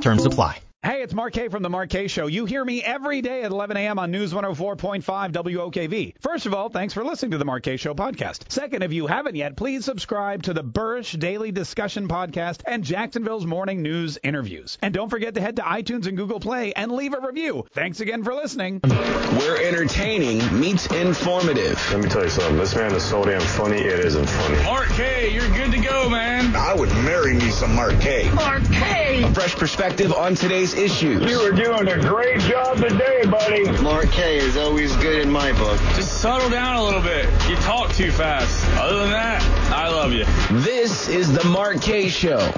Terms apply. Hey, it's Mark Kaye from the Mark Kaye Show. You hear me every day at 11 a.m. on News 104.5 WOKV. First of all, thanks for listening to the Mark Kaye Show podcast. Second, if you haven't yet, please subscribe to the Burrish Daily Discussion podcast and Jacksonville's Morning News interviews. And don't forget to head to iTunes and Google Play and leave a review. Thanks again for listening. We're entertaining meets informative. Let me tell you something. This man is so damn funny, it isn't funny. Mark Kaye, you're good to go, man. I would marry me some Mark Kaye. Mark Kaye. A fresh perspective on today's issues. You are doing a great job today, buddy. Mark Kaye is always good in my book. Just settle down a little bit. You talk too fast. Other than that, I love you. This is the Mark Kaye Show.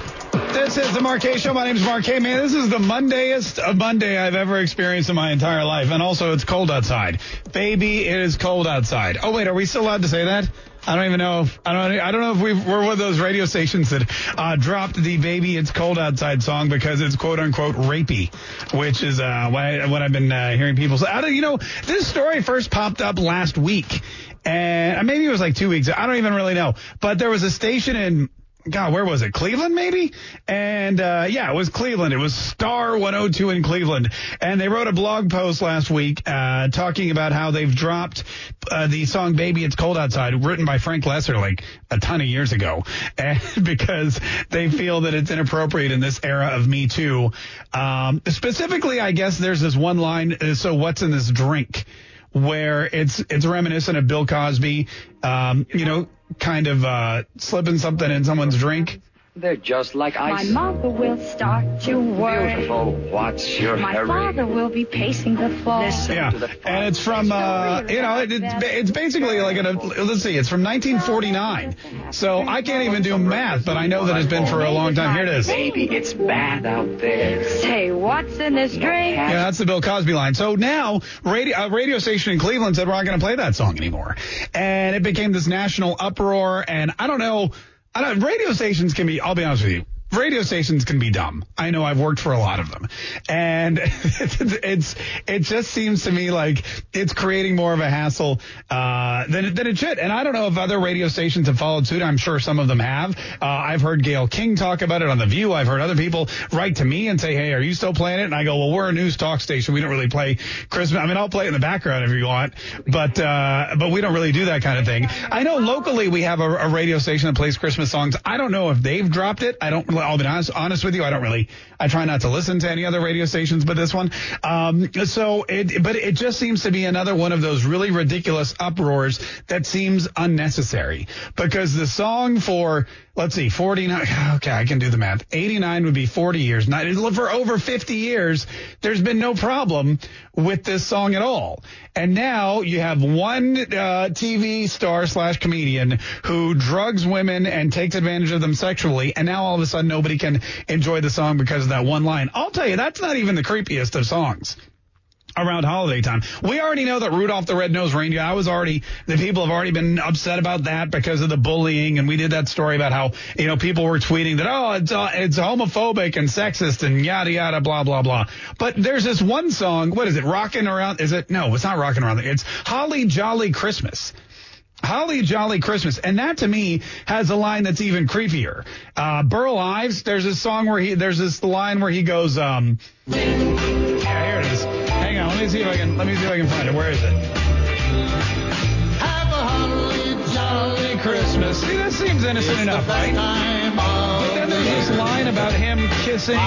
This is the Mark Kaye Show. My name is Mark Kaye. Man, this is the Mondayest of Monday I've ever experienced in my entire life. And also, it's cold outside. Baby, it is cold outside. Oh, wait, are we still allowed to say that? I don't even know if I don't I don't know if we we're one of those radio stations that uh, dropped the "Baby It's Cold Outside" song because it's quote unquote rapey, which is uh, what, what I've been uh, hearing people say. I don't, you know, this story first popped up last week, and maybe it was like two weeks. I don't even really know, but there was a station in God, where was it? Cleveland, maybe? And, uh, yeah, it was Cleveland. It was Star 102 in Cleveland. And they wrote a blog post last week, uh, talking about how they've dropped, uh, the song Baby It's Cold Outside, written by Frank Loesser like a ton of years ago. Because they feel that it's inappropriate in this era of Me Too. Um, specifically, I guess there's this one line, uh, so what's in this drink? Where it's, it's reminiscent of Bill Cosby, um, you know, kind of uh, slipping something in someone's drink. They're just like ice. My mother will start to worry. Beautiful. What's your My hurry? father will be pacing the floor. Listen Yeah, to the and it's from uh, you know it, it's it's basically like a let's see, it's from 1949. So I can't even do math, but I know that it's been for a long time. Here it is. Baby, it's bad out there. Say, what's in this drink? Yeah, that's the Bill Cosby line. So now, radio, a radio station in Cleveland said we're not going to play that song anymore, and it became this national uproar. And I don't know, I don't. Radio stations can be. I'll be honest with you. Radio stations can be dumb. I know I've worked for a lot of them, and it's, it just seems to me like it's creating more of a hassle uh, than than it should. And I don't know if other radio stations have followed suit. I'm sure some of them have. Uh, I've heard Gayle King talk about it on the View. I've heard other people write to me and say, "Hey, are you still playing it?" And I go, "Well, we're a news talk station. We don't really play Christmas. I mean, I'll play it in the background if you want, but uh, but we don't really do that kind of thing." I know locally we have a, a radio station that plays Christmas songs. I don't know if they've dropped it. I don't. I'll be honest, honest with you. I don't really. I try not to listen to any other radio stations but this one. Um, so it, but it just seems to be another one of those really ridiculous uproars that seems unnecessary because the song for let's see, 49. Okay, I can do the math. 89 would be 40 years. For over 50 years. There's been no problem with this song at all. And now you have one uh, TV star slash comedian who drugs women and takes advantage of them sexually. And now all of a sudden nobody can enjoy the song because of that one line. I'll tell you, that's not even the creepiest of songs around holiday time. We already know that Rudolph the Red-Nosed Reindeer, I was already, the people have already been upset about that because of the bullying. And we did that story about how, you know, people were tweeting that, oh, it's, uh, it's homophobic and sexist and yada, yada, blah, blah, blah. But there's this one song, what is it? Rocking around, is it? No, it's not rocking around. It's Holly Jolly Christmas. Holly Jolly Christmas. And that to me has a line that's even creepier. Uh, Burl Ives, there's this song where he, there's this line where he goes, um, yeah, here it is. Hang on, let me see if I can, let me see if I can find it. Where is it? Have a holly jolly Christmas. See, that seems innocent enough, right? But then there's this line about him kissing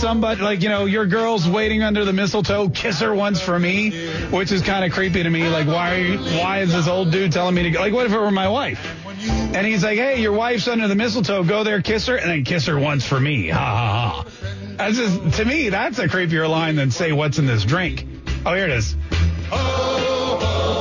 somebody, like, you know, your girl's waiting under the mistletoe, kiss her once for me, which is kind of creepy to me. Like, why, are you, why is this old dude telling me to? Like, what if it were my wife? And he's like, hey, your wife's under the mistletoe, go there, kiss her, and then kiss her once for me. Ha ha ha. That's just, to me, that's a creepier line than say, what's in this drink? Oh, here it is. Oh, oh,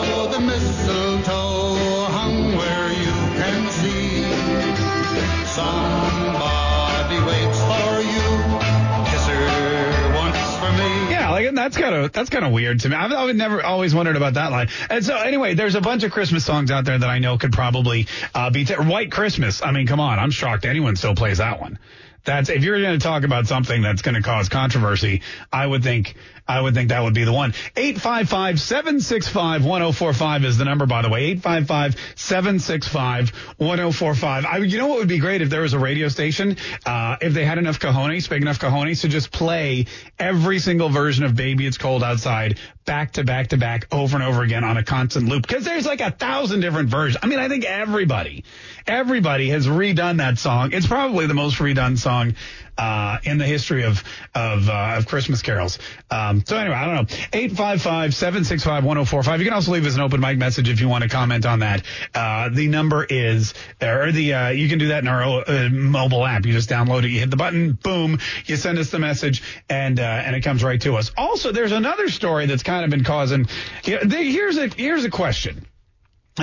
that's kind of that's kind of weird to me. I've, I've never always wondered about that line. And so anyway, there's a bunch of Christmas songs out there that I know could probably uh, be t- White Christmas. I mean, come on, I'm shocked anyone still plays that one. That's if you're going to talk about something that's going to cause controversy, I would think I would think that would be the one. 855-765-1045 is the number, by the way. 855-765-1045. I, you know what would be great if there was a radio station, uh, if they had enough cojones, big enough cojones to just play every single version of Baby It's Cold Outside back to back to back over and over again on a constant loop. Cause there's like a thousand different versions. I mean, I think everybody, everybody has redone that song. It's probably the most redone song uh, in the history of of, uh, of Christmas carols. Um, so anyway, I don't know. 855-765-1045. You can also leave us an open mic message if you want to comment on that. Uh, the number is, or the, uh, you can do that in our uh, mobile app. You just download it, you hit the button, boom, you send us the message and, uh, and it comes right to us. Also, there's another story that's kind of been causing, here's a, here's a question.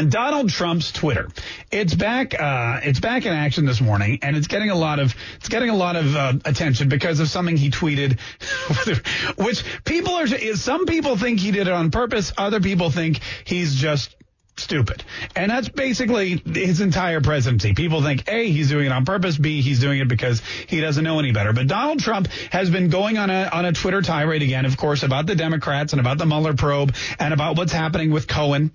Donald Trump's Twitter. It's back. Uh, it's back in action this morning, and it's getting a lot of it's getting a lot of uh, attention because of something he tweeted, which people are. Some people think he did it on purpose. Other people think he's just stupid. And that's basically his entire presidency. People think, A, he's doing it on purpose. B, he's doing it because he doesn't know any better. But Donald Trump has been going on a, on a Twitter tirade again, of course, about the Democrats and about the Mueller probe and about what's happening with Cohen.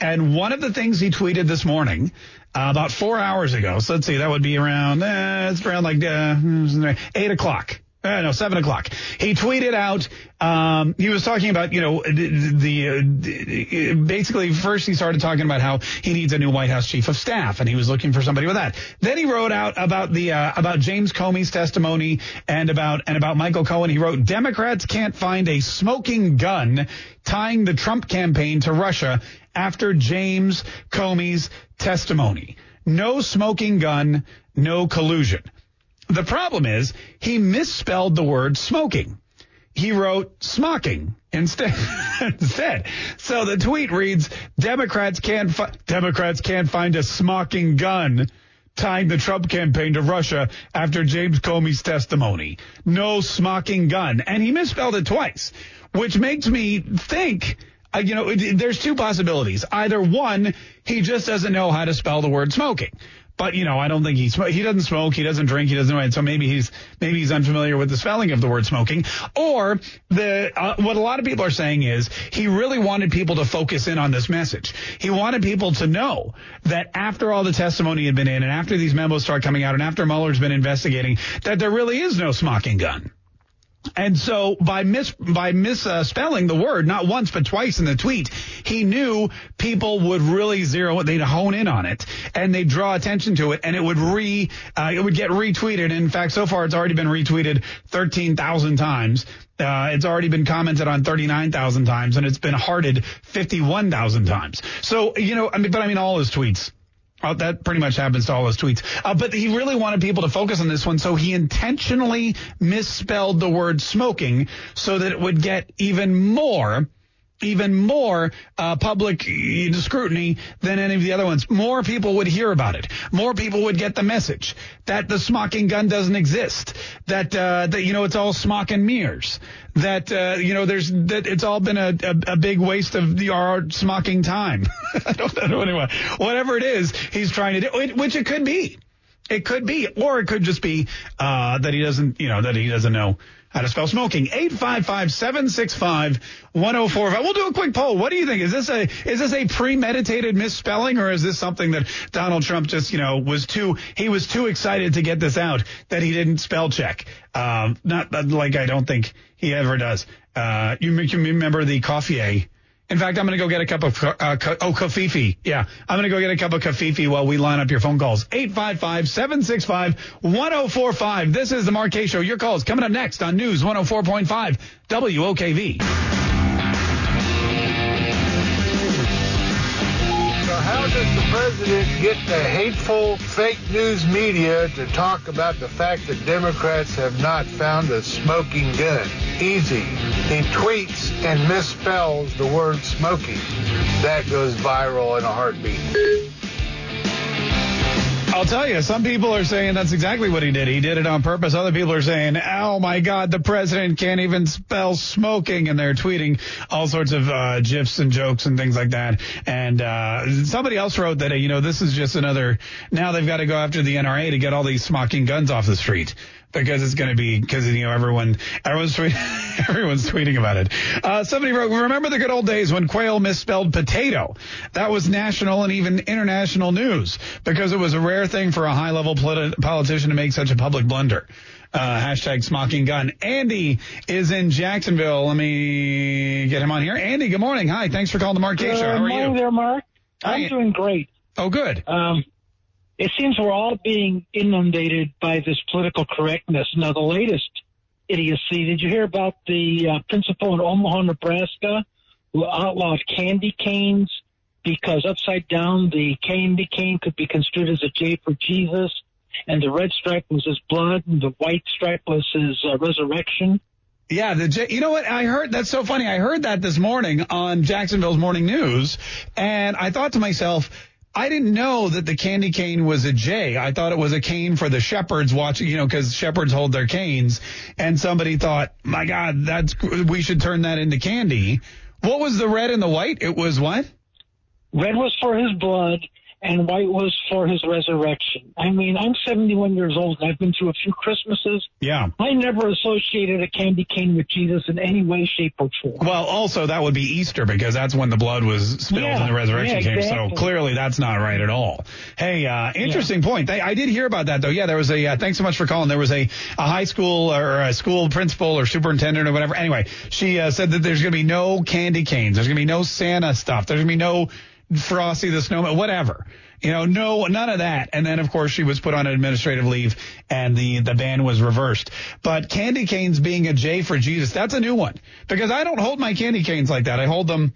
And one of the things he tweeted this morning, uh, about four hours ago, so let's see, that would be around, uh, it's around like uh, eight o'clock. Uh, no, seven o'clock. He tweeted out. Um, he was talking about, you know, the, the uh, basically first he started talking about how he needs a new White House chief of staff, and he was looking for somebody with that. Then he wrote out about the uh, about James Comey's testimony and about and about Michael Cohen. He wrote, Democrats can't find a smoking gun tying the Trump campaign to Russia after James Comey's testimony. No smoking gun, no collusion. The problem is he misspelled the word smoking. He wrote smocking instead. instead. So the tweet reads, Democrats can't, fi- Democrats can't find a smocking gun tying the Trump campaign to Russia after James Comey's testimony. No smocking gun. And he misspelled it twice, which makes me think uh, you know, there's two possibilities. Either one, he just doesn't know how to spell the word smoking. But you know, I don't think he sm- he doesn't smoke, he doesn't drink, he doesn't know. So maybe he's maybe he's unfamiliar with the spelling of the word smoking. Or the uh, what a lot of people are saying is he really wanted people to focus in on this message. He wanted people to know that after all the testimony had been in, and after these memos start coming out, and after Mueller's been investigating, that there really is no smoking gun. And so by mis by misspelling uh, the word not once but twice in the tweet, he knew people would really zero they'd hone in on it and they'd draw attention to it and it would re uh, it would get retweeted. In fact, so far it's already been retweeted thirteen thousand times. Uh, it's already been commented on 39,000 times and it's been hearted 51,000 times. So, you know, I mean, but I mean, all his tweets Oh, that pretty much happens to all his tweets. Uh, but he really wanted people to focus on this one, so he intentionally misspelled the word smoking so that it would get even more even more uh, public scrutiny than any of the other ones. More people would hear about it. More people would get the message that the smoking gun doesn't exist. That uh, that you know it's all smock and mirrors. That uh, you know there's that it's all been a, a, a big waste of the our smocking time. I don't know anyway. Whatever it is, he's trying to do, which it could be. It could be, or it could just be uh, that he doesn't, you know, that he doesn't know how to spell smoking. 855-765-1045. We'll do a quick poll. What do you think? Is this a is this a premeditated misspelling or is this something that Donald Trump just, you know, was too he was too excited to get this out that he didn't spell check? Um, not like I don't think he ever does. Uh, you, you remember the Covfefe in fact, I'm going to go get a cup of, uh, oh, covfefe. Yeah. I'm going to go get a cup of covfefe while we line up your phone calls. 855-765-1045. This is the Mark Show. Your calls coming up next on News 104.5 WOKV. So how does the president get the hateful fake news media to talk about the fact that Democrats have not found a smoking gun? Easy. He tweets and misspells the word smoky. That goes viral in a heartbeat. I'll tell you, some people are saying that's exactly what he did. He did it on purpose. Other people are saying, oh my God, the president can't even spell smoking. And they're tweeting all sorts of uh, GIFs and jokes and things like that. And uh, somebody else wrote that, you know, this is just another, now they've got to go after the NRA to get all these smoking guns off the street because it's going to be because you know everyone everyone's tweeting, everyone's tweeting about it. Uh, somebody wrote, "Remember the good old days when Quayle misspelled potato? That was national and even international news because it was a rare thing for a high level politi- politician to make such a public blunder." Uh, hashtag smoking gun. Andy is in Jacksonville. Let me get him on here. Andy, good morning. Hi, thanks for calling the Mark Kaye Show. How are morning you? there, Mark. I'm Hi. doing great. Oh, good. Um, it seems we're all being inundated by this political correctness. Now, the latest idiocy. Did you hear about the uh, principal in Omaha, Nebraska, who outlawed candy canes because upside down the candy cane could be construed as a J for Jesus, and the red stripe was his blood, and the white stripe was his uh, resurrection. Yeah, the J- you know what I heard? That's so funny. I heard that this morning on Jacksonville's Morning News, and I thought to myself, I didn't know that the candy cane was a J. I thought it was a cane for the shepherds watching, you know, because shepherds hold their canes, and somebody thought, my God, that's we should turn that into candy. What was the red and the white? It was what? Red was for his blood, and white was for his resurrection. I mean, I'm 71 years old, and I've been through a few Christmases. Yeah. I never associated a candy cane with Jesus in any way, shape, or form. Well, also that would be Easter because that's when the blood was spilled Yeah, and the resurrection yeah, came. So clearly that's not right at all. Hey, uh, interesting point. They, I did hear about that though. Yeah, there was a, uh, thanks so much for calling. There was a, a high school or a school principal or superintendent or whatever. Anyway, she uh, said that there's going to be no candy canes. There's going to be no Santa stuff. There's going to be no Frosty the Snowman, whatever. You know, no, none of that. And then, of course, she was put on administrative leave and the, the ban was reversed. But candy canes being a J for Jesus, that's a new one because I don't hold my candy canes like that. I hold them,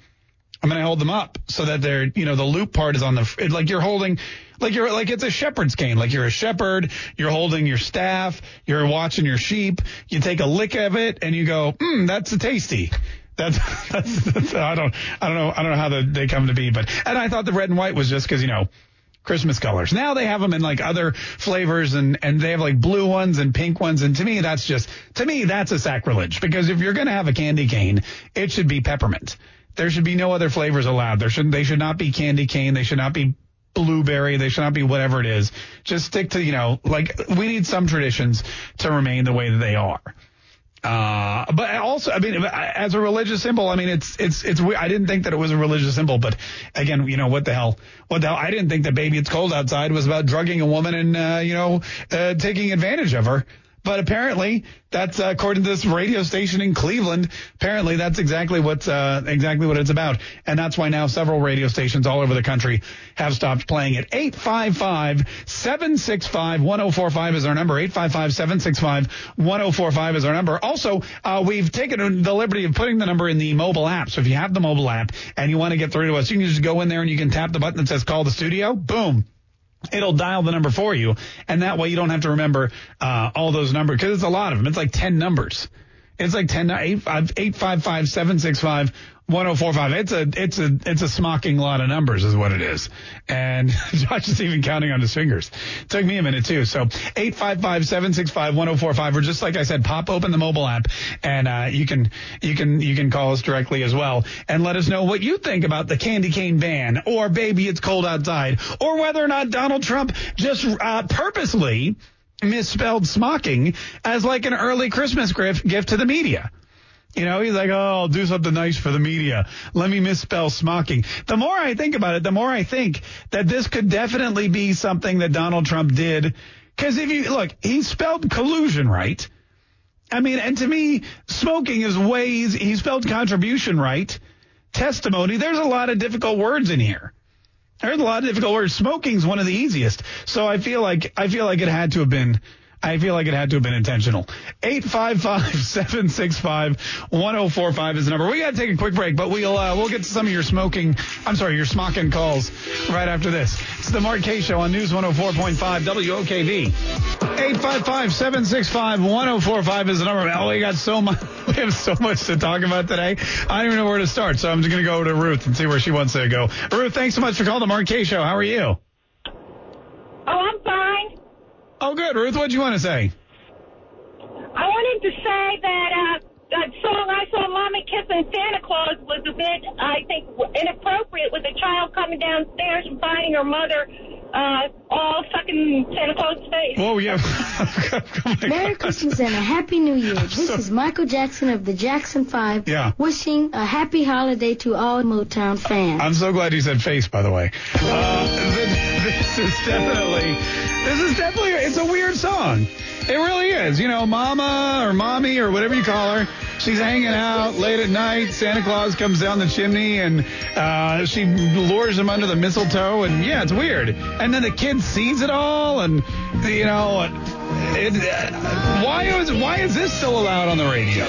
I'm going to hold them up so that they're, you know, the loop part is on the, like you're holding, like you're, like it's a shepherd's cane. Like you're a shepherd, you're holding your staff, you're watching your sheep, you take a lick of it and you go, hmm, that's a tasty. That's, that's, that's, I don't, I don't know, I don't know how the, they come to be, but, and I thought the red and white was just cause, you know, Christmas colors. Now they have them in like other flavors and, and they have like blue ones and pink ones. And to me, that's just, to me, that's a sacrilege because if you're going to have a candy cane, it should be peppermint. There should be no other flavors allowed. There should, they should not be candy cane. They should not be blueberry. They should not be whatever it is. Just stick to, you know, like we need some traditions to remain the way that they are. Uh, but also, I mean, as a religious symbol, I mean, it's, it's, it's, I didn't think that it was a religious symbol, but again, you know, what the hell, what the hell, I didn't think that baby it's cold outside was about drugging a woman and, uh, you know, uh, taking advantage of her. But apparently, that's uh, according to this radio station in Cleveland. Apparently, that's exactly what's uh, exactly what it's about, and that's why now several radio stations all over the country have stopped playing it. 855-765-1045 is our number. 855-765-1045 is our number. Also, uh, we've taken the liberty of putting the number in the mobile app. So if you have the mobile app and you want to get through to us, you can just go in there and you can tap the button that says "Call the Studio." Boom it'll dial the number for you, and that way you don't have to remember uh, all those numbers because it's a lot of them. It's like ten numbers. It's like 10, 855 765 1045. It's a, it's a, it's a smocking lot of numbers is what it is. And Josh is even counting on his fingers. It took me a minute too. So 855 765 1045 or just like I said, pop open the mobile app and, uh, you can, you can, you can call us directly as well and let us know what you think about the candy cane ban or baby it's cold outside or whether or not Donald Trump just, uh, purposely misspelled smocking as like an early Christmas gift, gift to the media. You know, he's like, oh, I'll do something nice for the media. Let me misspell smocking. The more I think about it, the more I think that this could definitely be something that Donald Trump did. Cause if you look, he spelled collusion right. I mean, and to me, smoking is ways he spelled contribution right. Testimony. There's a lot of difficult words in here. There's a lot of difficult words. Smoking's one of the easiest. So I feel like I feel like it had to have been I feel like it had to have been intentional. 855-765-1045 is the number. We got to take a quick break, but we'll uh, we'll get to some of your smoking, I'm sorry, your smocking calls right after this. It's the Mark Kaye show on News 104.5 WOKV. 855-765-1045 is the number. Oh, we got so much we have so much to talk about today. I don't even know where to start, so I'm just going to go to Ruth and see where she wants to go. Ruth, thanks so much for calling the Mark Kaye show. How are you? Oh, I'm fine. Oh, good. Ruth, what do you want to say? I wanted to say that uh, that song I saw Mommy kissing Santa Claus was a bit, I think, inappropriate with a child coming downstairs and finding her mother uh, all sucking Santa Claus' face. Oh, yeah. Merry Christmas and a Happy New Year. This is Michael Jackson of the Jackson 5 Yeah. wishing a happy holiday to all Motown fans. I'm so glad you said face, by the way. Uh, this, this is definitely, this is definitely, it's a weird song. It really is. You know, mama or mommy or whatever you call her, she's hanging out late at night. Santa Claus comes down the chimney and uh, she lures him under the mistletoe. And yeah, it's weird. And then the kid sees it all. And, you know, it, uh, why, is, why is this still allowed on the radio?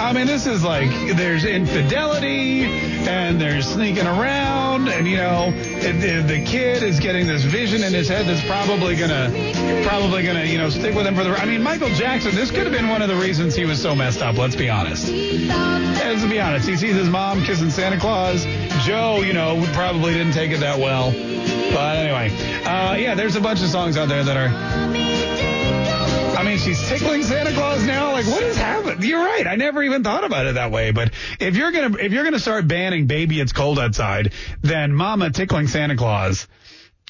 I mean, this is like there's infidelity and they're sneaking around, and you know, the kid is getting this vision in his head that's probably gonna, probably gonna, you know, stick with him for the. I mean, Michael Jackson. This could have been one of the reasons he was so messed up. Let's be honest. Let's be honest. He sees his mom kissing Santa Claus. Joe, you know, probably didn't take it that well. But anyway, uh, yeah, there's a bunch of songs out there that are. Mean, she's tickling Santa Claus now. Like, what has happened? You're right. I never even thought about it that way. But if you're gonna if you're gonna start banning "Baby It's Cold Outside," then "Mama Tickling Santa Claus"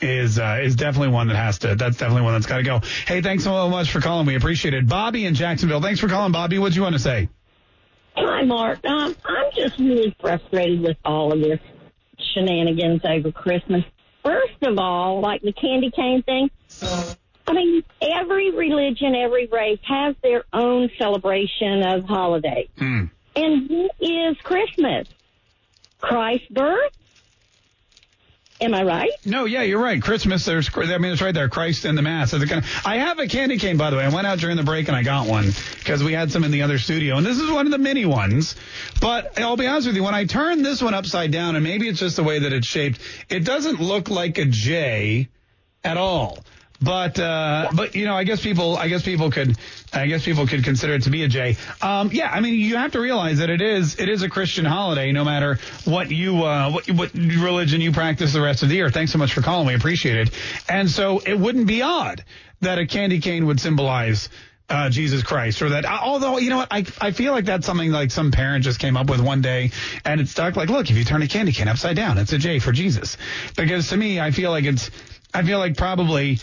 is uh, is definitely one that has to. That's definitely one that's got to go. Hey, thanks so much for calling. We appreciate it. Bobby in Jacksonville. Thanks for calling, Bobby. What do you want to say? Hi, Mark. Um, I'm just really frustrated with all of this shenanigans over Christmas. First of all, like the candy cane thing. I mean, every religion, every race has their own celebration of holiday. Hmm. And what is Christmas? Christ's birth? Am I right? No, yeah, you're right. Christmas, there's, I mean, it's right there. Christ in the Mass. A kind of, I have a candy cane, by the way. I went out during the break and I got one because we had some in the other studio. And this is one of the mini ones. But I'll be honest with you, when I turn this one upside down, and maybe it's just the way that it's shaped, it doesn't look like a J at all. But uh, but you know, I guess people I guess people could I guess people could consider it to be a J. Um, yeah, I mean, you have to realize that it is it is a Christian holiday, no matter what you uh, what what religion you practice the rest of the year. Thanks so much for calling. We appreciate it. And so it wouldn't be odd that a candy cane would symbolize uh, Jesus Christ, or that. Although you know what, I I feel like that's something like some parent just came up with one day, and it stuck. Like, look, if you turn a candy cane upside down, it's a J for Jesus. Because to me, I feel like it's, I feel like probably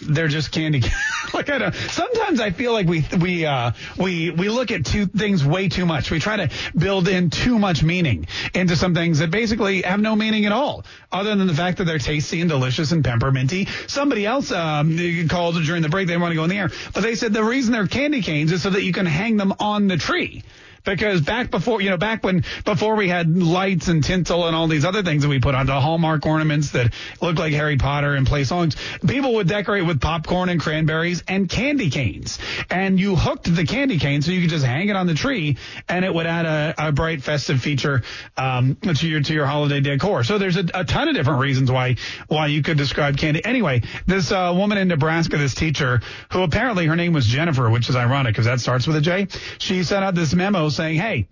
they're just candy. like I don't. Sometimes I feel like we we uh, we we look at two things way too much. We try to build in too much meaning into some things that basically have no meaning at all, other than the fact that they're tasty and delicious and pepperminty. Somebody else um, called during the break. They want to go in the air, but they said the reason they're candy canes is so that you can hang them on the tree. Because back before, you know, back when, before we had lights and tinsel and all these other things that we put on, the Hallmark ornaments that look like Harry Potter and play songs, people would decorate with popcorn and cranberries and candy canes. And you hooked the candy cane so you could just hang it on the tree and it would add a, a bright festive feature, um, to your, to your holiday decor. So there's a, a ton of different reasons why, why you could describe candy. Anyway, this, uh, woman in Nebraska, this teacher, who apparently her name was Jennifer, which is ironic because that starts with a J, she sent out this memo saying, hey,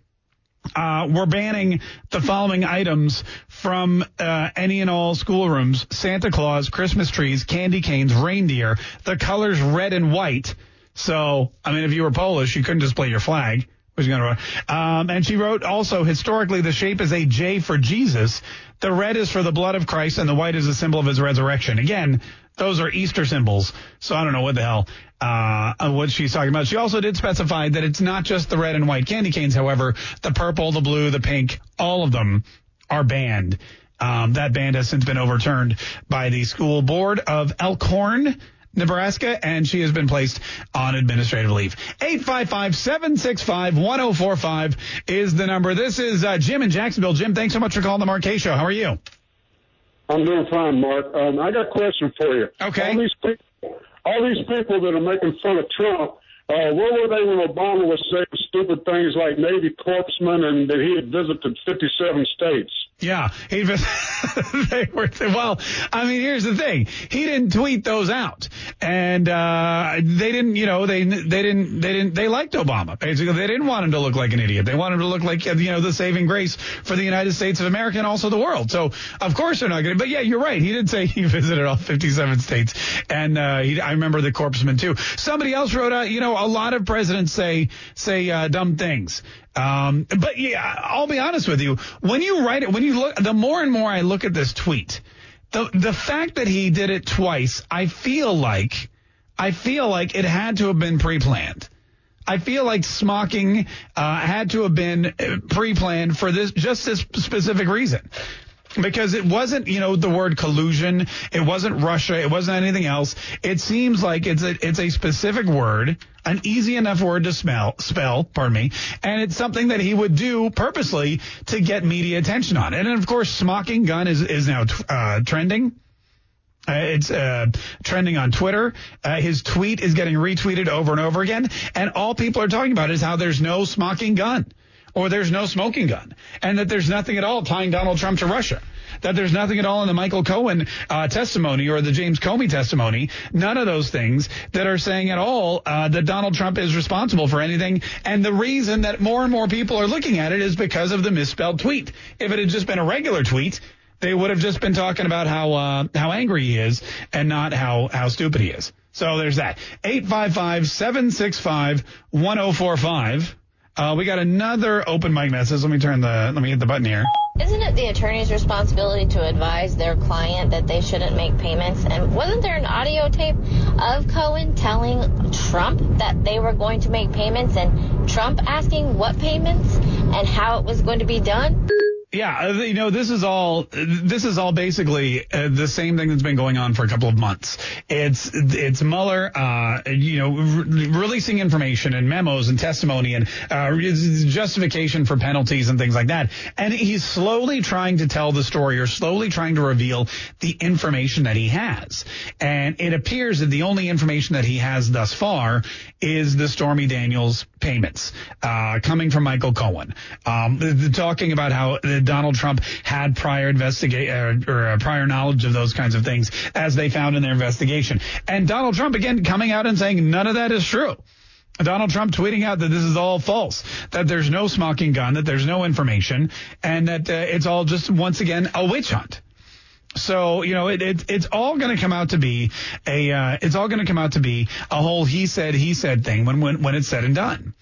uh, we're banning the following items from uh, any and all schoolrooms: Santa Claus, Christmas trees, candy canes, reindeer. The colors red and white. So, I mean, if you were Polish, you couldn't display your flag. Um, and she wrote also historically the shape is a J for Jesus. The red is for the blood of Christ, and the white is a symbol of his resurrection. Again, those are Easter symbols. So I don't know what the hell uh, what she's talking about. She also did specify that it's not just the red and white candy canes. However, the purple, the blue, the pink, all of them are banned. Um, that ban has since been overturned by the school board of Elkhorn. Nebraska, and she has been placed on administrative leave. 855-765-1045 is the number. This is uh, Jim in Jacksonville. Jim, thanks so much for calling the Mark Show. How are you? I'm doing fine, Mark. Um, I got a question for you. Okay. All these people, all these people that are making fun of Trump, uh, where were they when Obama was saying stupid things like Navy corpsmen and that he had visited 57 states? Yeah, he they were well. I mean, here's the thing: he didn't tweet those out, and uh, they didn't. You know, they they didn't they didn't they liked Obama. Basically, they didn't want him to look like an idiot. They wanted him to look like you know the saving grace for the United States of America and also the world. So of course they're not going to. But yeah, you're right. He did say he visited all 57 states, and uh, he, I remember the corpsman too. Somebody else wrote out. You know, a lot of presidents say say uh, dumb things. Um, but yeah, I'll be honest with you. When you write it, when you look, the more and more I look at this tweet, the the fact that he did it twice, I feel like, I feel like it had to have been pre-planned. I feel like smocking uh, had to have been pre-planned for this just this specific reason because it wasn't, you know, the word collusion. It wasn't Russia. It wasn't anything else. It seems like it's a, it's a specific word, an easy enough word to smell, spell, pardon me. And it's something that he would do purposely to get media attention on it. And of course, smocking gun is, is now, uh, trending. Uh, it's uh, trending on Twitter. Uh, his tweet is getting retweeted over and over again. And all people are talking about is how there's no smocking gun or there's no smoking gun, and that there's nothing at all tying Donald Trump to Russia. That there's nothing at all in the Michael Cohen uh, testimony or the James Comey testimony. None of those things that are saying at all uh, that Donald Trump is responsible for anything. And the reason that more and more people are looking at it is because of the misspelled tweet. If it had just been a regular tweet, they would have just been talking about how uh, how angry he is and not how how stupid he is. So there's that. 855 765 1045. Uh, we got another open mic message. Let me turn the, let me hit the button here. Isn't it the attorney's responsibility to advise their client that they shouldn't make payments? And wasn't there an audio tape of Cohen telling Trump that they were going to make payments and Trump asking what payments and how it was going to be done? Yeah, uh, you know, this is all this is all basically uh, the same thing that's been going on for a couple of months. It's it's Mueller, uh, you know, re- releasing information and memos and testimony and uh, justification for penalties and things like that. And he's slowly trying to tell the story or slowly trying to reveal the information that he has. And it appears that the only information that he has thus far is the Stormy Daniels payments uh, coming from Michael Cohen, um, talking about how Donald Trump had prior investigate uh, or uh, prior knowledge of those kinds of things as they found in their investigation. And Donald Trump again coming out and saying none of that is true. Donald Trump tweeting out that this is all false, that there's no smoking gun, that there's no information, and that uh, it's all just once again a witch hunt. So you know, it, it it's all going to come out to be a uh, it's all going to come out to be a whole he said he said thing when when when it's said and done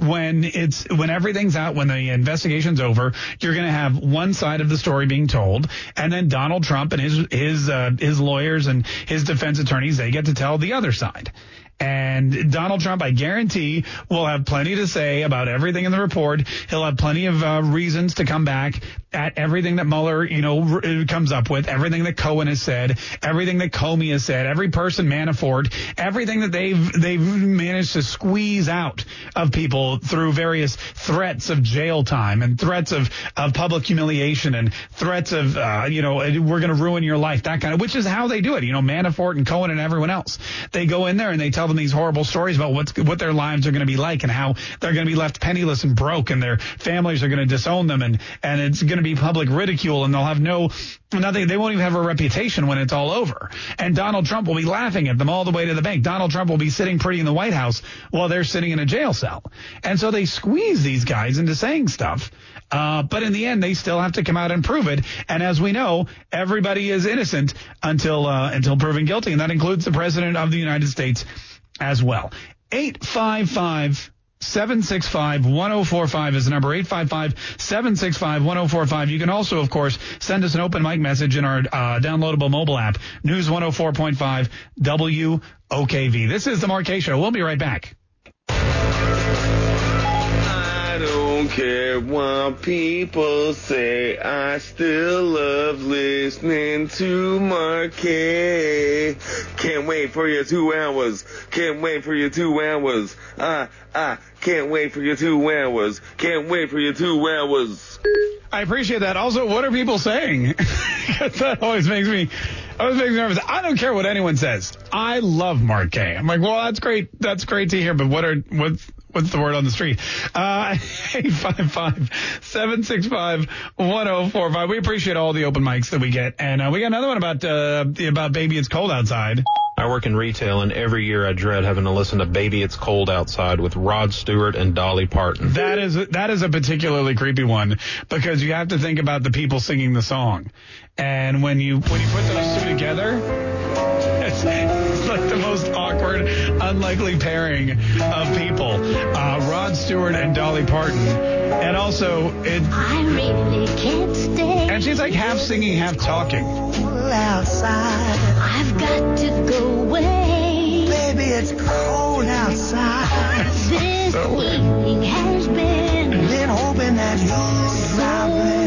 when it's when everything's out, when the investigation's over, you're going to have one side of the story being told, and then Donald Trump and his his uh, his lawyers and his defense attorneys they get to tell the other side. And Donald Trump, I guarantee, will have plenty to say about everything in the report. He'll have plenty of uh, reasons to come back at everything that Mueller, you know, r- comes up with, everything that Cohen has said, everything that Comey has said, every person Manafort, everything that they've they've managed to squeeze out of people through various threats of jail time and threats of of public humiliation and threats of uh, you know we're going to ruin your life, that kind of, which is how they do it. You know, Manafort and Cohen and everyone else, they go in there and they tell them these horrible stories about what's what their lives are going to be like and how they're going to be left penniless and broke and their families are going to disown them and and it's going to be public ridicule and they'll have no nothing they won't even have a reputation when it's all over. And Donald Trump will be laughing at them all the way to the bank. Donald Trump will be sitting pretty in the White House while they're sitting in a jail cell. And so they squeeze these guys into saying stuff uh, but in the end, they still have to come out and prove it. And as we know, everybody is innocent until uh, until proven guilty, and that includes the president of the United States as well. 855 765 1045 is the number 855 765 1045. You can also, of course, send us an open mic message in our uh, downloadable mobile app, News 104.5 WOKV. This is the Mark Kaye Show. We'll be right back. Don't care what people say. I still love listening to Mark Kaye. Can't wait for your two hours. Can't wait for your two hours. Ah, ah, can't wait for your two hours. Can't wait for your two hours. I appreciate that. Also, what are people saying? that always makes me I was making nervous. I don't care what anyone says. I love Mark Kaye. I'm like, well, that's great. That's great to hear. But what are what's what's the word on the street? Uh, 855-765-1045. We appreciate all the open mics that we get, and uh, we got another one about uh, about baby. It's cold outside. I work in retail, and every year I dread having to listen to "Baby It's Cold Outside" with Rod Stewart and Dolly Parton. That is that is a particularly creepy one because you have to think about the people singing the song, and when you when you put those two together, it's, it's like the most awkward, unlikely pairing of people. Uh, Rod Stewart and Dolly Parton, and also it. I really can't stay. And she's like half singing, half talking. outside. I've got to go away. Baby, it's cold outside. this evening has been. Been hoping that you'd drop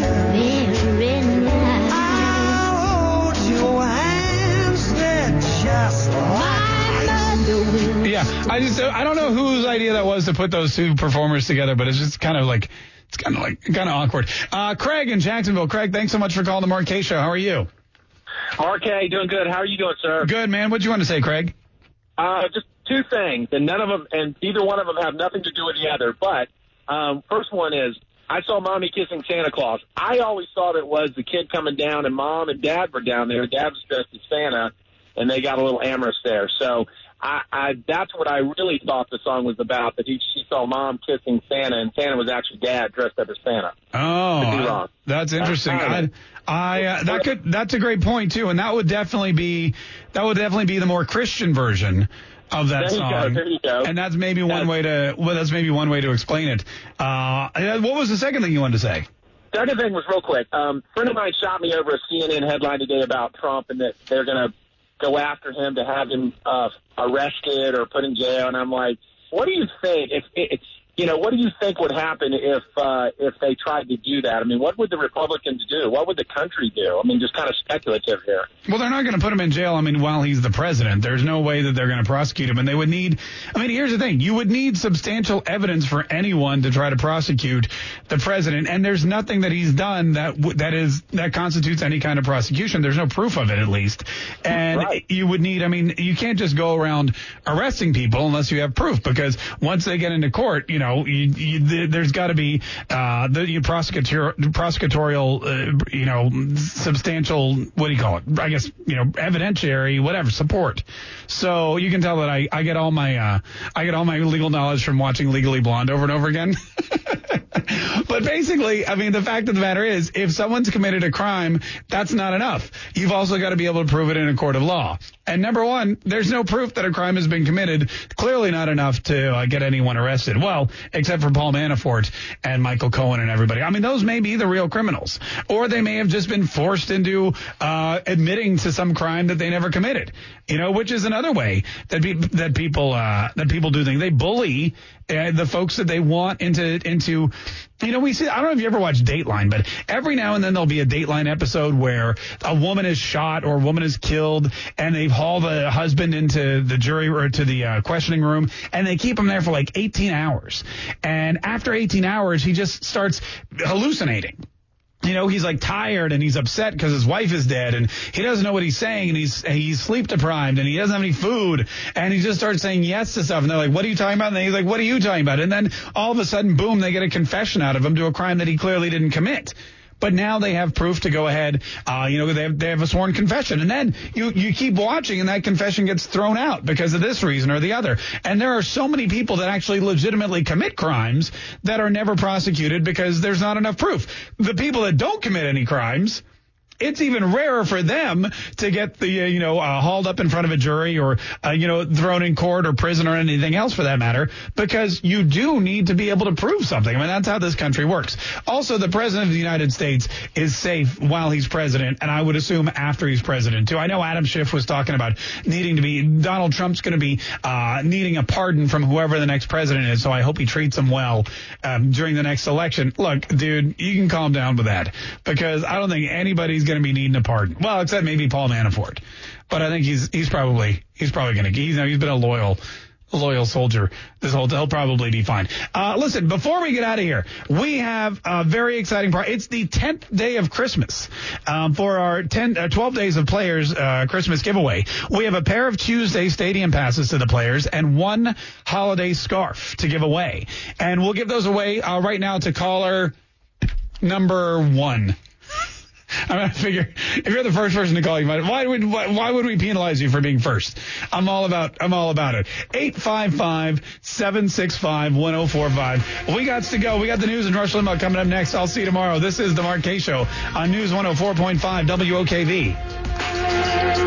I just I don't know whose idea that was to put those two performers together, but it's just kind of like it's kind of like kind of awkward. Uh, Craig in Jacksonville. Craig, thanks so much for calling the Mark Kaye Show. How are you? RK, doing good. How are you doing, sir? Good, man. What'd you want to say, Craig? Uh, just two things, and none of them, and either one of them have nothing to do with the other. But um, first one is, I saw mommy kissing Santa Claus. I always thought it was the kid coming down, and mom and dad were down there. Dad was dressed as Santa, and they got a little amorous there. So I, I that's what I really thought the song was about. That he, she saw mom kissing Santa, and Santa was actually dad dressed up as Santa. Oh, Could be wrong. that's interesting. I I, uh, that could that's a great point too, and that would definitely be that would definitely be the more Christian version of that There you go, song. go. And that's maybe one way to well, that's maybe one way to explain it. Uh, what was the second thing you wanted to say? Second thing was real quick. Um, friend of mine shot me over a CNN headline today about Trump and that they're going to go after him to have him uh, arrested or put in jail. And I'm like, what do you think? If it's you know, what do you think would happen if uh, if they tried to do that? I mean, what would the Republicans do? What would the country do? I mean, just kind of speculative here. Well, they're not going to put him in jail. I mean, while he's the president, there's no way that they're going to prosecute him. And they would need, I mean, here's the thing. You would need substantial evidence for anyone to try to prosecute the president. And there's nothing that he's done that, w- that is, that constitutes any kind of prosecution. There's no proof of it, at least. And you would need, I mean, you can't just go around arresting people unless you have proof because once they get into court, you know, you, you, there's got to be, uh, the prosecutor, prosecutorial, uh, you know, substantial, what do you call it? I guess, you know, evidentiary, whatever, support. So you can tell that I, I get all my, uh, I get all my legal knowledge from watching Legally Blonde over and over again. but basically, I mean, the fact of the matter is, if someone's committed a crime, that's not enough. You've also got to be able to prove it in a court of law. And number one, there's no proof that a crime has been committed. Clearly not enough to uh, get anyone arrested. Well, except for Paul Manafort and Michael Cohen and everybody. I mean, those may be the real criminals, or they may have just been forced into uh, admitting to some crime that they never committed. You know, which is another way that pe- that people uh, that people do things. They bully uh, the folks that they want into into. You know, we see. I don't know if you ever watched Dateline, but every now and then there'll be a Dateline episode where a woman is shot or a woman is killed, and they haul the husband into the jury or to the uh, questioning room, and they keep him there for like 18 hours. And after 18 hours, he just starts hallucinating you know, he's like tired and he's upset because his wife is dead and he doesn't know what he's saying and he's he's sleep deprived and he doesn't have any food and he just starts saying yes to stuff and they're like, "What are you talking about?" And then he's like, "What are you talking about?" And then all of a sudden, boom, they get a confession out of him to a crime that he clearly didn't commit. But now they have proof to go ahead. Uh, you know, they have, they have a sworn confession, and then you you keep watching, and that confession gets thrown out because of this reason or the other. And there are so many people that actually legitimately commit crimes that are never prosecuted because there's not enough proof. The people that don't commit any crimes it's even rarer for them to get the uh, you know uh, hauled up in front of a jury or uh, you know thrown in court or prison or anything else for that matter because you do need to be able to prove something. I mean that's how this country works. Also, the president of the United States is safe while he's president, and I would assume after he's president too. I know Adam Schiff was talking about needing to be Donald Trump's going to be uh, needing a pardon from whoever the next president is. So I hope he treats him well um, during the next election. Look, dude, you can calm down with that because I don't think anybody's going to be needing a pardon. Well, except maybe Paul Manafort, but I think he's he's probably he's probably going to. Know, he's been a loyal loyal soldier. This whole he'll probably be fine. Uh, listen, before we get out of here, we have a very exciting part. It's the 10th day of Christmas um, for our 10, uh, 12 days of players uh, Christmas giveaway. We have a pair of Tuesday stadium passes to the players and one holiday scarf to give away, and we'll give those away uh, right now to caller number one. I mean, I figure if you're the first person to call, you might. Why would why, why would we penalize you for being first? I'm all about I'm all about it. 855-765-1045. We got to go. We got the news and Rush Limbaugh coming up next. I'll see you tomorrow. This is the Mark Kaye Show on News 104.5 WOKV.